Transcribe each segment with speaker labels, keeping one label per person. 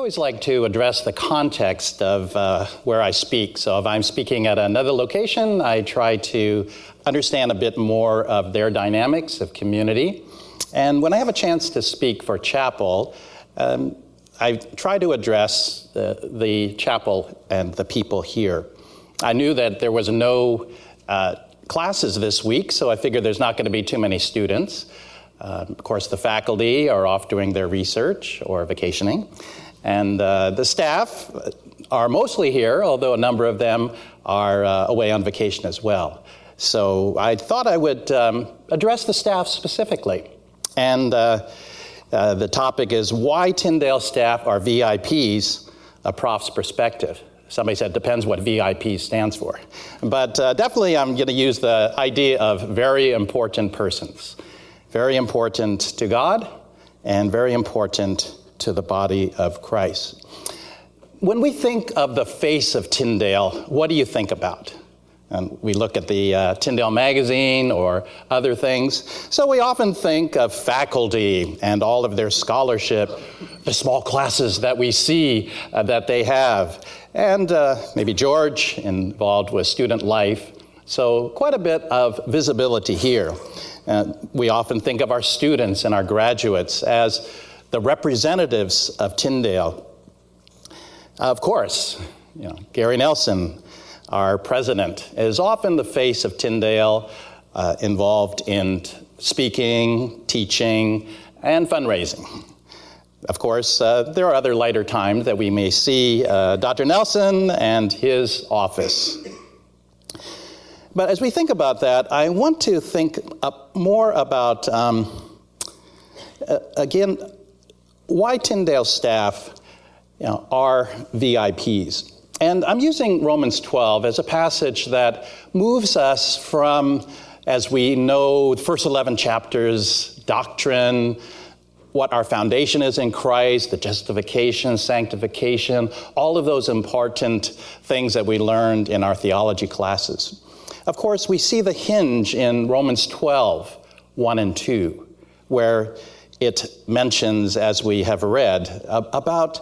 Speaker 1: always like to address the context of uh, where I speak. So if I'm speaking at another location, I try to understand a bit more of their dynamics of community. And when I have a chance to speak for chapel, um, I try to address the, the, chapel and the people here. I knew that there was no uh, classes this week, so I figured there's not going to be too many students. Uh, of course, the faculty are off doing their research or vacationing. And uh, the staff are mostly here, although a number of them are uh, away on vacation as well. So I thought I would um, address the staff specifically. And uh, uh, the topic is why Tyndale staff are VIPs, a prof's perspective. Somebody said depends what VIP stands for. But uh, definitely, I'm going to use the idea of very important persons. Very important to God and very important to the body of Christ. When we think of the face of Tyndale, what do you think about? And we look at the uh, Tyndale magazine or other things. So we often think of faculty and all of their scholarship, the small classes that we see uh, that they have, and uh, maybe George involved with student life. So quite a bit of visibility here. Uh, we often think of our students and our graduates as the representatives of Tyndale. Of course, you know, Gary Nelson, our president, is often the face of Tyndale, uh, involved in speaking, teaching, and fundraising. Of course, uh, there are other lighter times that we may see uh, Dr. Nelson and his office. But as we think about that, I want to think more about, um, again, why Tyndale staff you know, are VIPs. And I'm using Romans 12 as a passage that moves us from, as we know, the first 11 chapters, doctrine, what our foundation is in Christ, the justification, sanctification, all of those important things that we learned in our theology classes. Of course, we see the hinge in Romans 12, 1 and 2, where it mentions, as we have read, about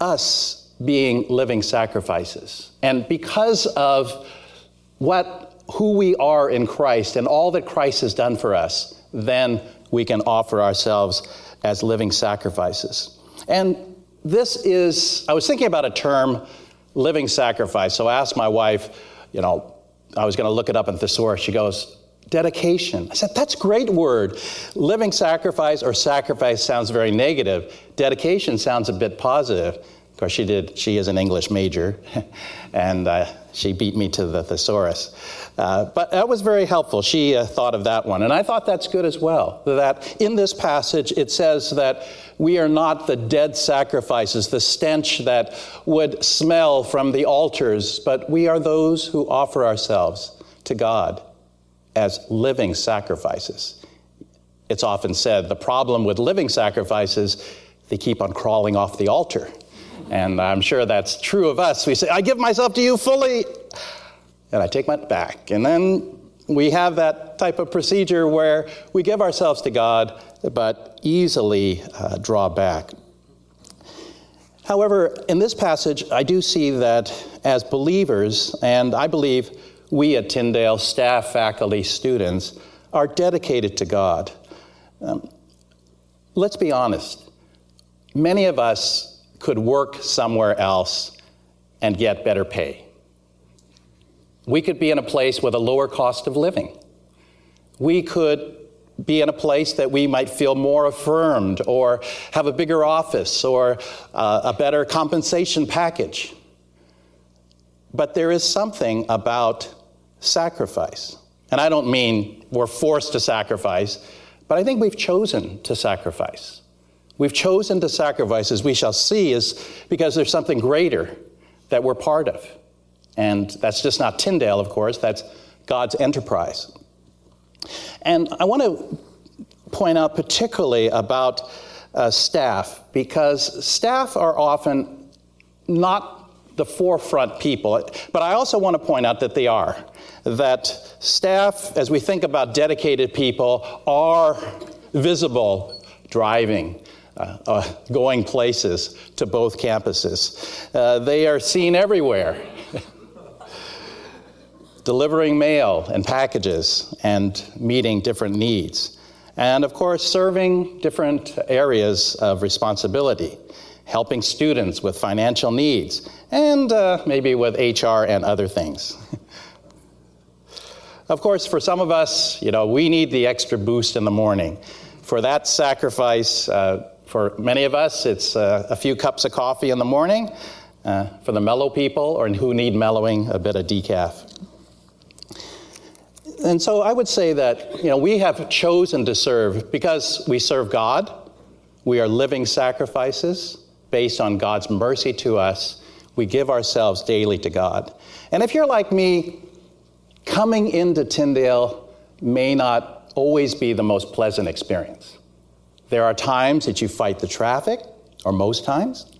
Speaker 1: us being living sacrifices. And because of what who we are in Christ and all that Christ has done for us, then we can offer ourselves as living sacrifices. And this is, I was thinking about a term, living sacrifice. So I asked my wife, you know, I was going to look it up in thesaurus. She goes, dedication. I said, that's a great word. Living sacrifice or sacrifice sounds very negative. Dedication sounds a bit positive. Of course, she did. She is an English major, and uh, she beat me to the thesaurus. Uh, but that was very helpful. She uh, thought of that one, and I thought that's good as well. That in this passage it says that we are not the dead sacrifices, the stench that would smell from the altars, but we are those who offer ourselves to God as living sacrifices. It's often said the problem with living sacrifices, they keep on crawling off the altar. And I'm sure that's true of us. We say, I give myself to you fully, and I take my back. And then we have that type of procedure where we give ourselves to God, but easily uh, draw back. However, in this passage, I do see that as believers, and I believe we at Tyndale, staff, faculty, students, are dedicated to God. Um, let's be honest. Many of us could work somewhere else and get better pay. We could be in a place with a lower cost of living. We could be in a place that we might feel more affirmed or have a bigger office or uh, a better compensation package. But there is something about sacrifice. And I don't mean we're forced to sacrifice, but I think we've chosen to sacrifice. We've chosen to sacrifice, as we shall see, is because there's something greater that we're part of. And that's just not Tyndale, of course, that's God's enterprise. And I want to point out particularly about uh, staff, because staff are often not the forefront people. But I also want to point out that they are. That staff, as we think about dedicated people, are visible driving, uh, uh, going places to both campuses. Uh, they are seen everywhere, delivering mail and packages and meeting different needs. And of course, serving different areas of responsibility, helping students with financial needs, and uh, maybe with HR and other things. of course, for some of us, you know, we need the extra boost in the morning. For that sacrifice, uh, for many of us, it's uh, a few cups of coffee in the morning. Uh, for the mellow people or who need mellowing, a bit of decaf. And so I would say that you know, we have chosen to serve because we serve God. We are living sacrifices based on God's mercy to us. We give ourselves daily to God. And if you're like me, coming into Tyndale may not always be the most pleasant experience. There are times that you fight the traffic, or most times.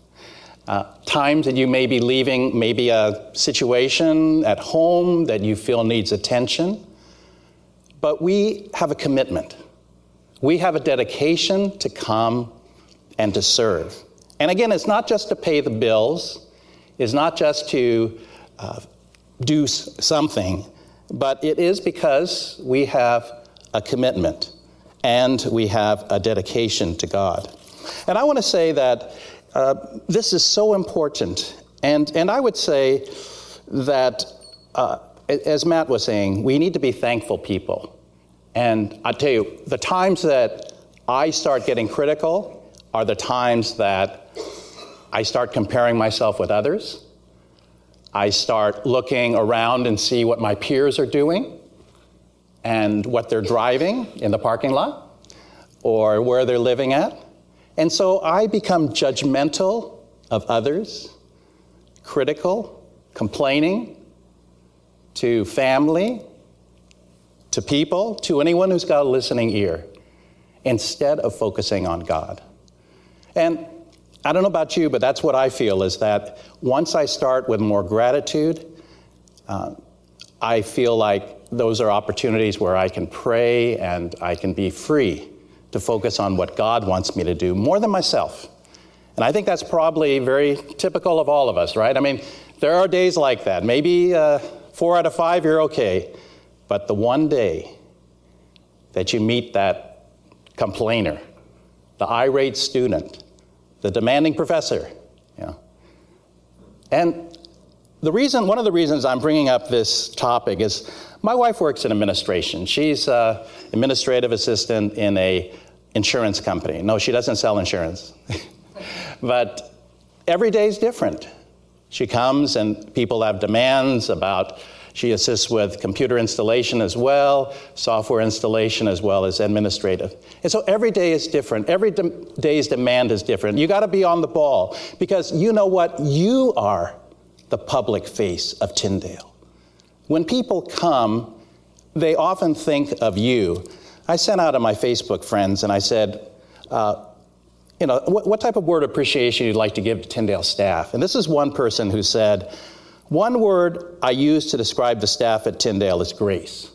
Speaker 1: Uh, times that you may be leaving maybe a situation at home that you feel needs attention. But we have a commitment. We have a dedication to come and to serve. And again, it's not just to pay the bills, it's not just to uh, do something, but it is because we have a commitment and we have a dedication to God. And I want to say that uh, this is so important. And, and I would say that, uh, as Matt was saying, we need to be thankful people. And I tell you, the times that I start getting critical are the times that I start comparing myself with others. I start looking around and see what my peers are doing and what they're driving in the parking lot or where they're living at. And so I become judgmental of others, critical, complaining to family, to people, to anyone who's got a listening ear, instead of focusing on God. And I don't know about you, but that's what I feel is that once I start with more gratitude, uh, I feel like those are opportunities where I can pray and I can be free to focus on what God wants me to do more than myself. And I think that's probably very typical of all of us, right? I mean, there are days like that. Maybe uh, four out of five, you're okay. But the one day that you meet that complainer, the irate student, the demanding professor, know, and the reason, one of the reasons I'm bringing up this topic is my wife works in administration. She's an administrative assistant in a insurance company. No, she doesn't sell insurance. but every day is different. She comes and people have demands about she assists with computer installation as well, software installation as well as administrative. And so every day is different. Every de- day's demand is different. You got to be on the ball because you know what? You are the public face of Tyndale. When people come, they often think of you. I sent out to my Facebook friends and I said, uh, you know, what, what type of word of appreciation you'd like to give to Tyndale staff? And this is one person who said, one word I use to describe the staff at Tyndale is grace.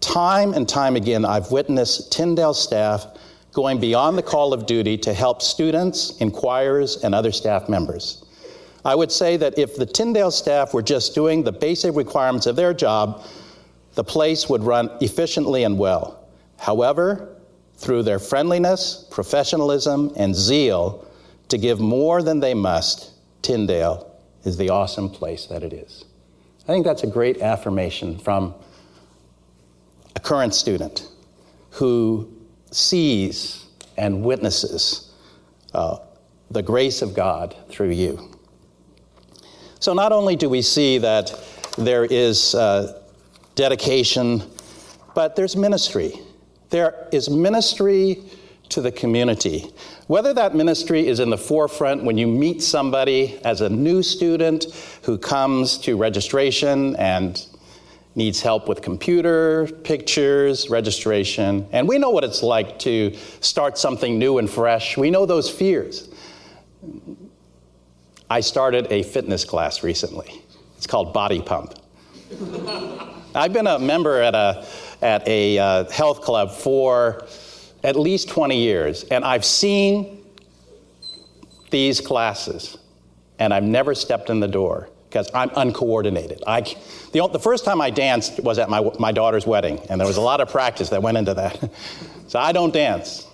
Speaker 1: Time and time again, I've witnessed Tyndale staff going beyond the call of duty to help students, inquirers, and other staff members. I would say that if the Tyndale staff were just doing the basic requirements of their job, the place would run efficiently and well. However, through their friendliness, professionalism, and zeal to give more than they must, Tyndale is the awesome place that it is. I think that's a great affirmation from a current student who sees and witnesses uh, the grace of God through you. So, not only do we see that there is uh, dedication, but there's ministry. There is ministry to the community. Whether that ministry is in the forefront when you meet somebody as a new student who comes to registration and needs help with computer, pictures, registration. And we know what it's like to start something new and fresh. We know those fears. I started a fitness class recently. It's called Body Pump. I've been a member at a, at a uh, health club for at least 20 years, and I've seen these classes, and I've never stepped in the door because I'm uncoordinated. I, the, the first time I danced was at my, my daughter's wedding, and there was a lot of practice that went into that. so I don't dance.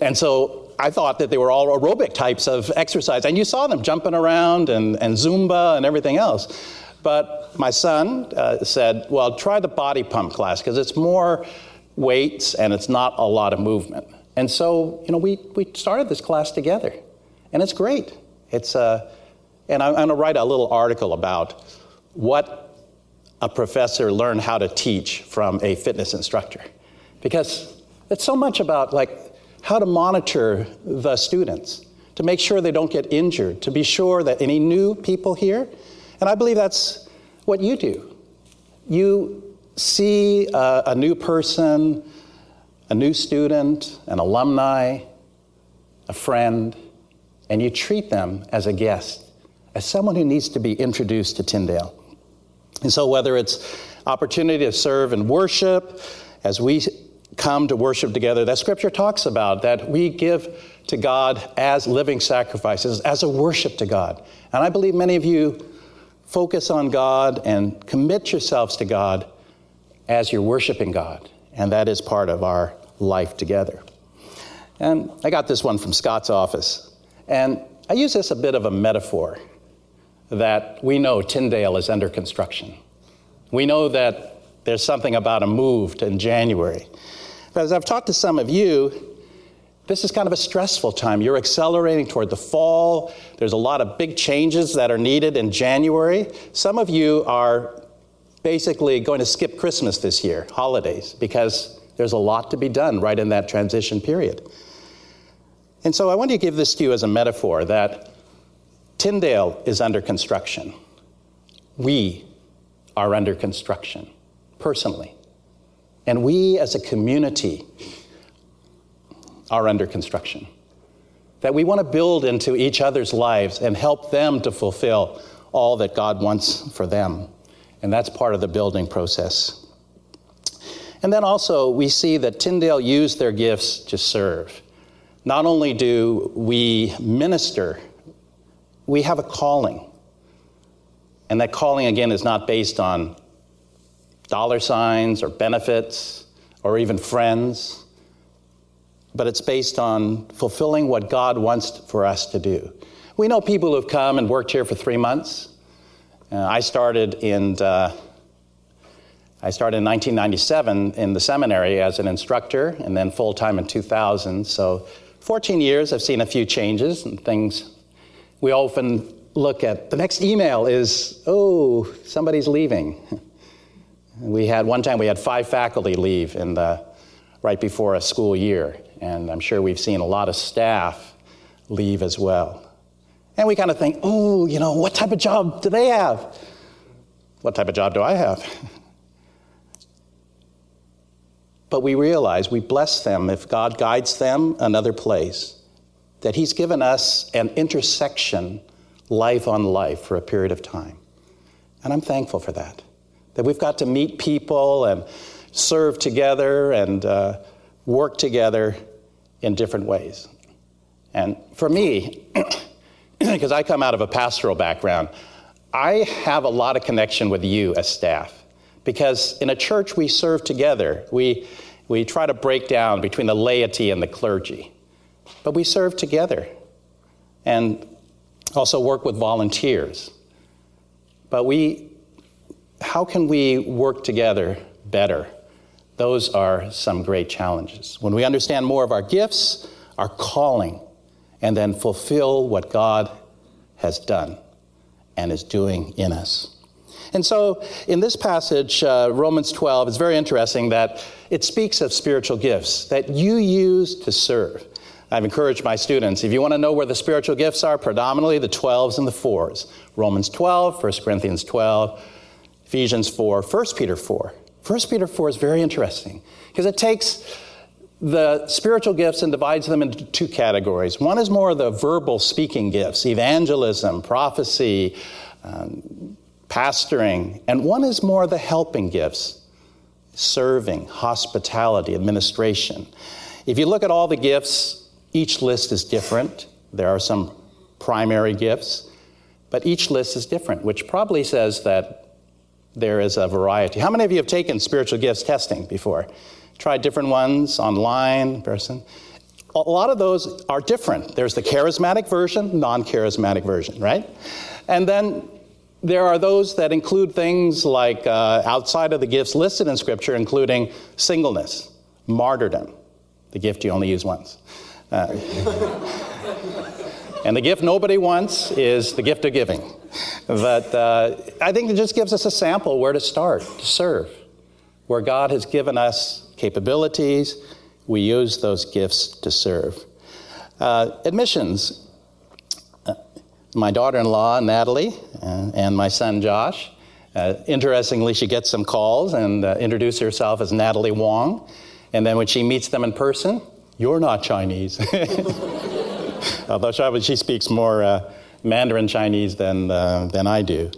Speaker 1: And so I thought that they were all aerobic types of exercise, and you saw them jumping around and, and Zumba and everything else. But my son uh, said, Well, try the body pump class because it's more weights and it's not a lot of movement. And so, you know, we, we started this class together, and it's great. It's, uh, and I'm going to write a little article about what a professor learned how to teach from a fitness instructor. Because it's so much about like how to monitor the students, to make sure they don't get injured, to be sure that any new people here, and I believe that's what you do. You see a, a new person, a new student, an alumni, a friend, and you treat them as a guest, as someone who needs to be introduced to Tyndale. And so, whether it's opportunity to serve and worship, as we come to worship together, that scripture talks about that we give to God as living sacrifices, as a worship to God. And I believe many of you focus on God and commit yourselves to God as you're worshiping God. And that is part of our life together. And I got this one from Scott's office. And I use this a bit of a metaphor that we know Tyndale is under construction. We know that there's something about a move in January. But as I've talked to some of you, this is kind of a stressful time. You're accelerating toward the fall. There's a lot of big changes that are needed in January. Some of you are basically going to skip Christmas this year, holidays, because there's a lot to be done right in that transition period. And so I want to give this to you as a metaphor that Tyndale is under construction. We are under construction, personally. And we as a community are under construction. That we want to build into each other's lives and help them to fulfill all that God wants for them. And that's part of the building process. And then also, we see that Tyndale used their gifts to serve. Not only do we minister, we have a calling. And that calling, again, is not based on dollar signs or benefits or even friends, but it's based on fulfilling what God wants for us to do. We know people who've come and worked here for three months. Uh, I started in uh, I started in 1997 in the seminary as an instructor, and then full time in 2000. So, 14 years. I've seen a few changes and things. We often look at the next email is oh somebody's leaving. We had one time we had five faculty leave in the, right before a school year, and I'm sure we've seen a lot of staff leave as well. And we kind of think, oh, you know, what type of job do they have? What type of job do I have? but we realize we bless them if God guides them another place, that He's given us an intersection, life on life, for a period of time. And I'm thankful for that that we've got to meet people and serve together and uh, work together in different ways. And for me, because I come out of a pastoral background, I have a lot of connection with you as staff. Because in a church, we serve together. We, we try to break down between the laity and the clergy. But we serve together and also work with volunteers. But we how can we work together better? Those are some great challenges. When we understand more of our gifts, our calling, and then fulfill what God has done and is doing in us. And so, in this passage, uh, Romans 12, it's very interesting that it speaks of spiritual gifts that you use to serve. I've encouraged my students, if you want to know where the spiritual gifts are, predominantly the 12s and the 4s. Romans 12, 1 Corinthians 12, Ephesians 4, 1 Peter 4. 1 Peter 4 is very interesting because it takes the spiritual gifts and divides them into two categories. One is more the verbal speaking gifts, evangelism, prophecy, um, pastoring, and one is more the helping gifts, serving, hospitality, administration. If you look at all the gifts, each list is different, There are some primary gifts, but each list is different, which probably says that there is a variety. How many of you have taken spiritual gifts testing before? Tried different ones online, person? A lot of those are different. There's the charismatic version, non charismatic version, right? And then there are those that include things like uh, outside of the gifts listed in Scripture, including singleness, martyrdom, the gift you only use once. Uh, and the gift nobody wants is the gift of giving. But uh, I think it just gives us a sample where to start to serve, where God has given us capabilities, we use those gifts to serve. Uh, admissions my daughter in law, Natalie, uh, and my son, Josh. Uh, interestingly, she gets some calls and uh, introduces herself as Natalie Wong. And then when she meets them in person, you're not Chinese. Although she, speaks more uh, Mandarin Chinese than, uh, than I do.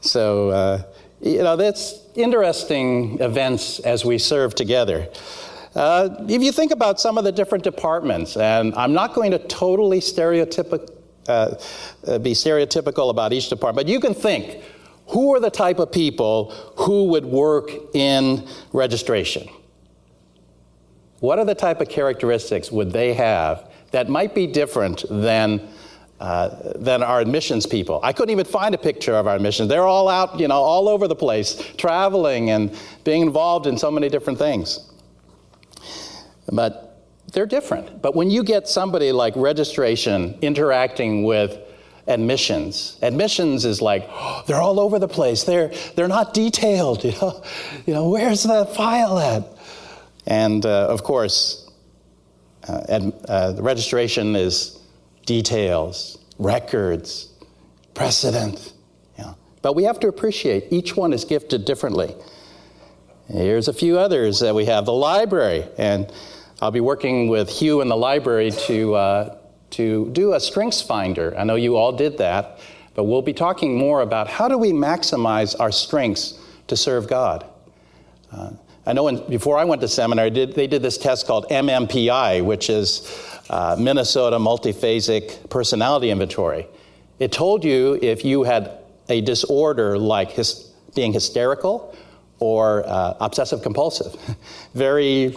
Speaker 1: So, uh, you know, that's interesting events as we serve together. Uh, if you think about some of the different departments, and I'm not going to totally stereotypic, uh, uh, be stereotypical about each department, but you can think who are the type of people who would work in registration? What are the type of characteristics would they have that might be different than uh, than our admissions people. I couldn't even find a picture of our admissions. They're all out, you know, all over the place, traveling and being involved in so many different things. But they're different. But when you get somebody like registration interacting with admissions, admissions is like, oh, they're all over the place. They're, they're not detailed. You know? you know, where's the file at? And uh, of course, uh, ad, uh, the registration is details, records, precedent. Know. But we have to appreciate each one is gifted differently. Here's a few others that we have the library. And I'll be working with Hugh in the library to, uh, to do a strengths finder. I know you all did that, but we'll be talking more about how do we maximize our strengths to serve God. Uh, I know when, before I went to seminary, did, they did this test called MMPI, which is uh, Minnesota Multiphasic Personality Inventory. It told you if you had a disorder like his, being hysterical or uh, obsessive compulsive. Very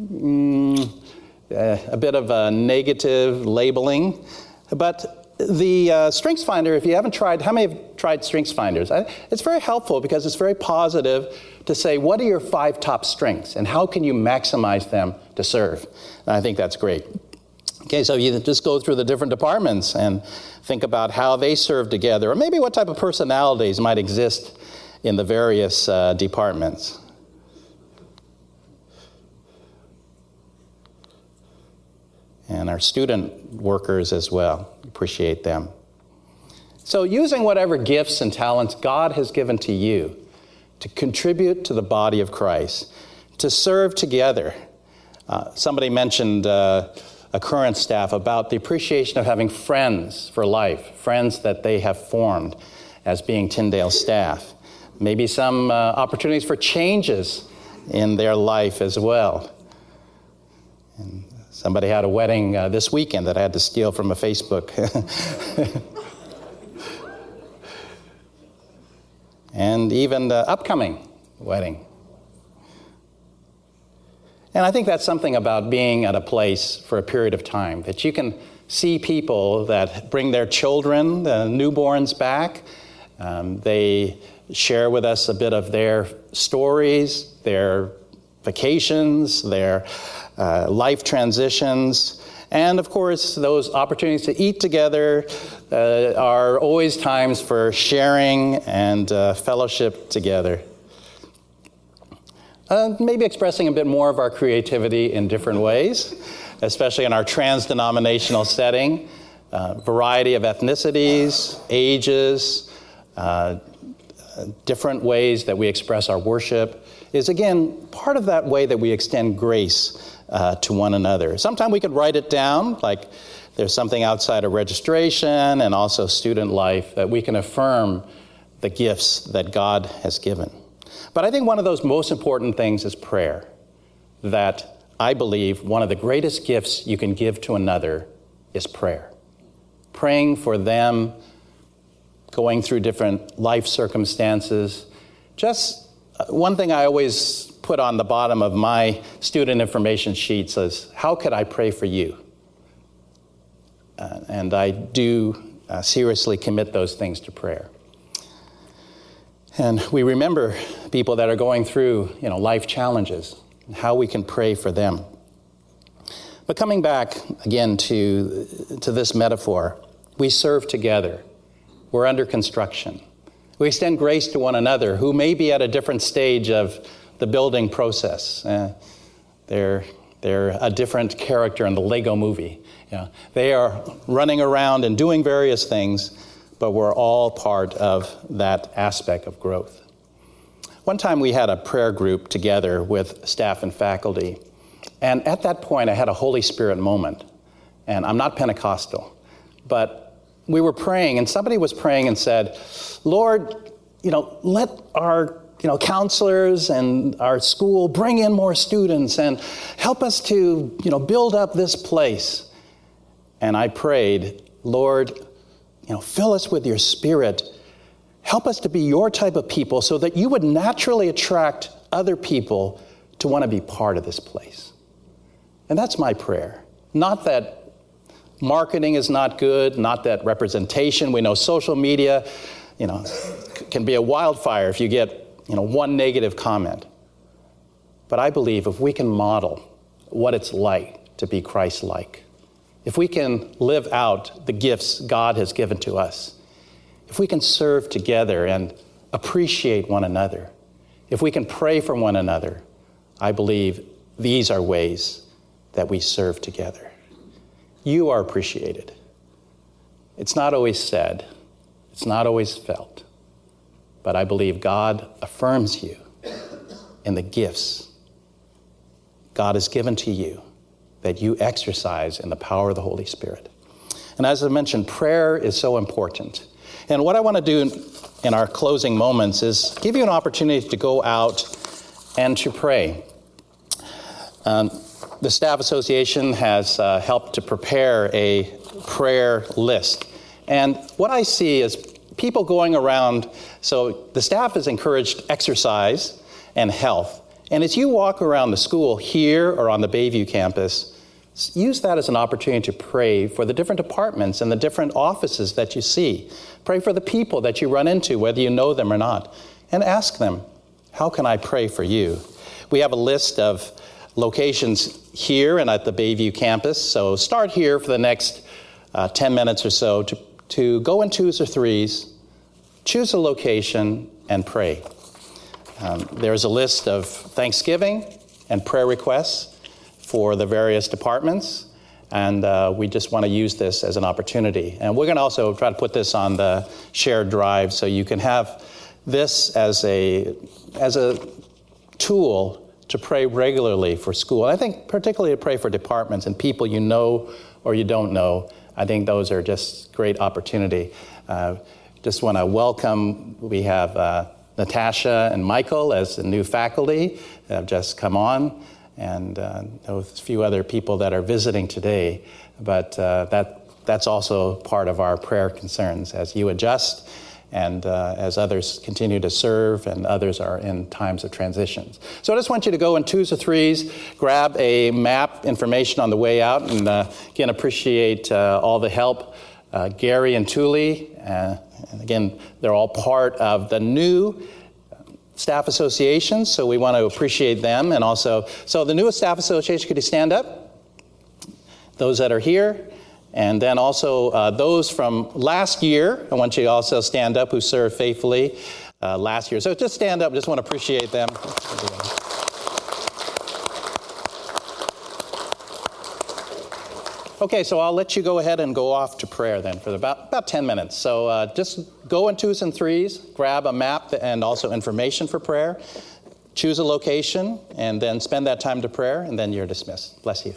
Speaker 1: mm, uh, a bit of a negative labeling. But the uh, Strengths Finder, if you haven't tried, how many have tried Strengths Finders? I, it's very helpful because it's very positive to say, what are your five top strengths and how can you maximize them to serve? And I think that's great. Okay, so you just go through the different departments and think about how they serve together, or maybe what type of personalities might exist in the various uh, departments. and our student workers as well. Appreciate them. So, using whatever gifts and talents God has given to you to contribute to the body of Christ, to serve together. Uh, somebody mentioned uh, a current staff about the appreciation of having friends for life, friends that they have formed as being Tyndale staff. Maybe some uh, opportunities for changes in their life as well. And Somebody had a wedding uh, this weekend that I had to steal from a Facebook. and even the upcoming wedding. And I think that's something about being at a place for a period of time that you can see people that bring their children, the newborns, back. Um, they share with us a bit of their stories, their vacations, their uh, life transitions. And of course, those opportunities to eat together uh, are always times for sharing and uh, fellowship together. Uh, maybe expressing a bit more of our creativity in different ways, especially in our trans denominational setting. Uh, variety of ethnicities, ages, uh, different ways that we express our worship is again part of that way that we extend grace uh, to one another. Sometimes we could write it down, like there's something outside of registration and also student life that we can affirm the gifts that God has given. But I think one of those most important things is prayer. That I believe one of the greatest gifts you can give to another is prayer. praying for them going through different life circumstances. Just uh, one thing I always put on the bottom of my student information sheet says, How could I pray for you? Uh, and I do uh, seriously commit those things to prayer. And we remember people that are going through you know, life challenges, and how we can pray for them. But coming back again to, to this metaphor, we serve together. We're under construction. We extend grace to one another who may be at a different stage of the building process. Uh, they're, they're a different character in the Lego movie. Yeah. They are running around and doing various things, but we're all part of that aspect of growth. One time we had a prayer group together with staff and faculty, and at that point I had a Holy Spirit moment. And I'm not Pentecostal, but we were praying, and somebody was praying and said, Lord, you know, let our you know, counselors and our school bring in more students and help us to, you know, build up this place. And I prayed, Lord, know, fill us with your spirit. Help us to be your type of people so that you would naturally attract other people to want to be part of this place. And that's my prayer. Not that marketing is not good, not that representation. We know social media, you know, can be a wildfire if you get you know, one negative comment. But I believe if we can model what it's like to be Christ like, if we can live out the gifts God has given to us, if we can serve together and appreciate one another, if we can pray for one another, I believe these are ways that we serve together. You are appreciated. It's not always said, it's not always felt. But I believe God affirms you in the gifts God has given to you that you exercise in the power of the Holy Spirit. And as I mentioned, prayer is so important. And what I want to do in our closing moments is give you an opportunity to go out and to pray. Um, the Staff Association has uh, helped to prepare a prayer list. And what I see is people going around. So the staff is encouraged exercise and health. And as you walk around the school here or on the Bayview campus, use that as an opportunity to pray for the different departments and the different offices that you see. Pray for the people that you run into, whether you know them or not, and ask them, How can I pray for you? We have a list of locations here and at the Bayview campus, so start here for the next uh, 10 minutes or so to to go in twos or threes, choose a location, and pray. Um, there's a list of Thanksgiving and prayer requests for the various departments, and uh, we just want to use this as an opportunity. And we're going to also try to put this on the shared drive so you can have this as a, as a tool to pray regularly for school. And I think particularly to pray for departments and people you know or you don't know I think those are just great opportunity. Uh, just want to welcome, we have uh, Natasha and Michael as the new faculty that have just come on, and uh, a few other people that are visiting today. But uh, that, that's also part of our prayer concerns as you adjust and uh, as others continue to serve and others are in times of transitions. So I just want you to go in twos or threes, grab a map information on the way out, and uh, again, appreciate uh, all the help. Uh, Gary and Thule, uh, and again, they're all part of the new staff associations, so we want to appreciate them. And also, so the newest staff association, could you stand up? Those that are here, and then also uh, those from last year, I want you to also stand up who served faithfully uh, last year. So just stand up, just want to appreciate them. Okay, so I'll let you go ahead and go off to prayer then for about, about 10 minutes. So uh, just go in twos and threes, grab a map and also information for prayer, choose a location, and then spend that time to prayer, and then you're dismissed. Bless you.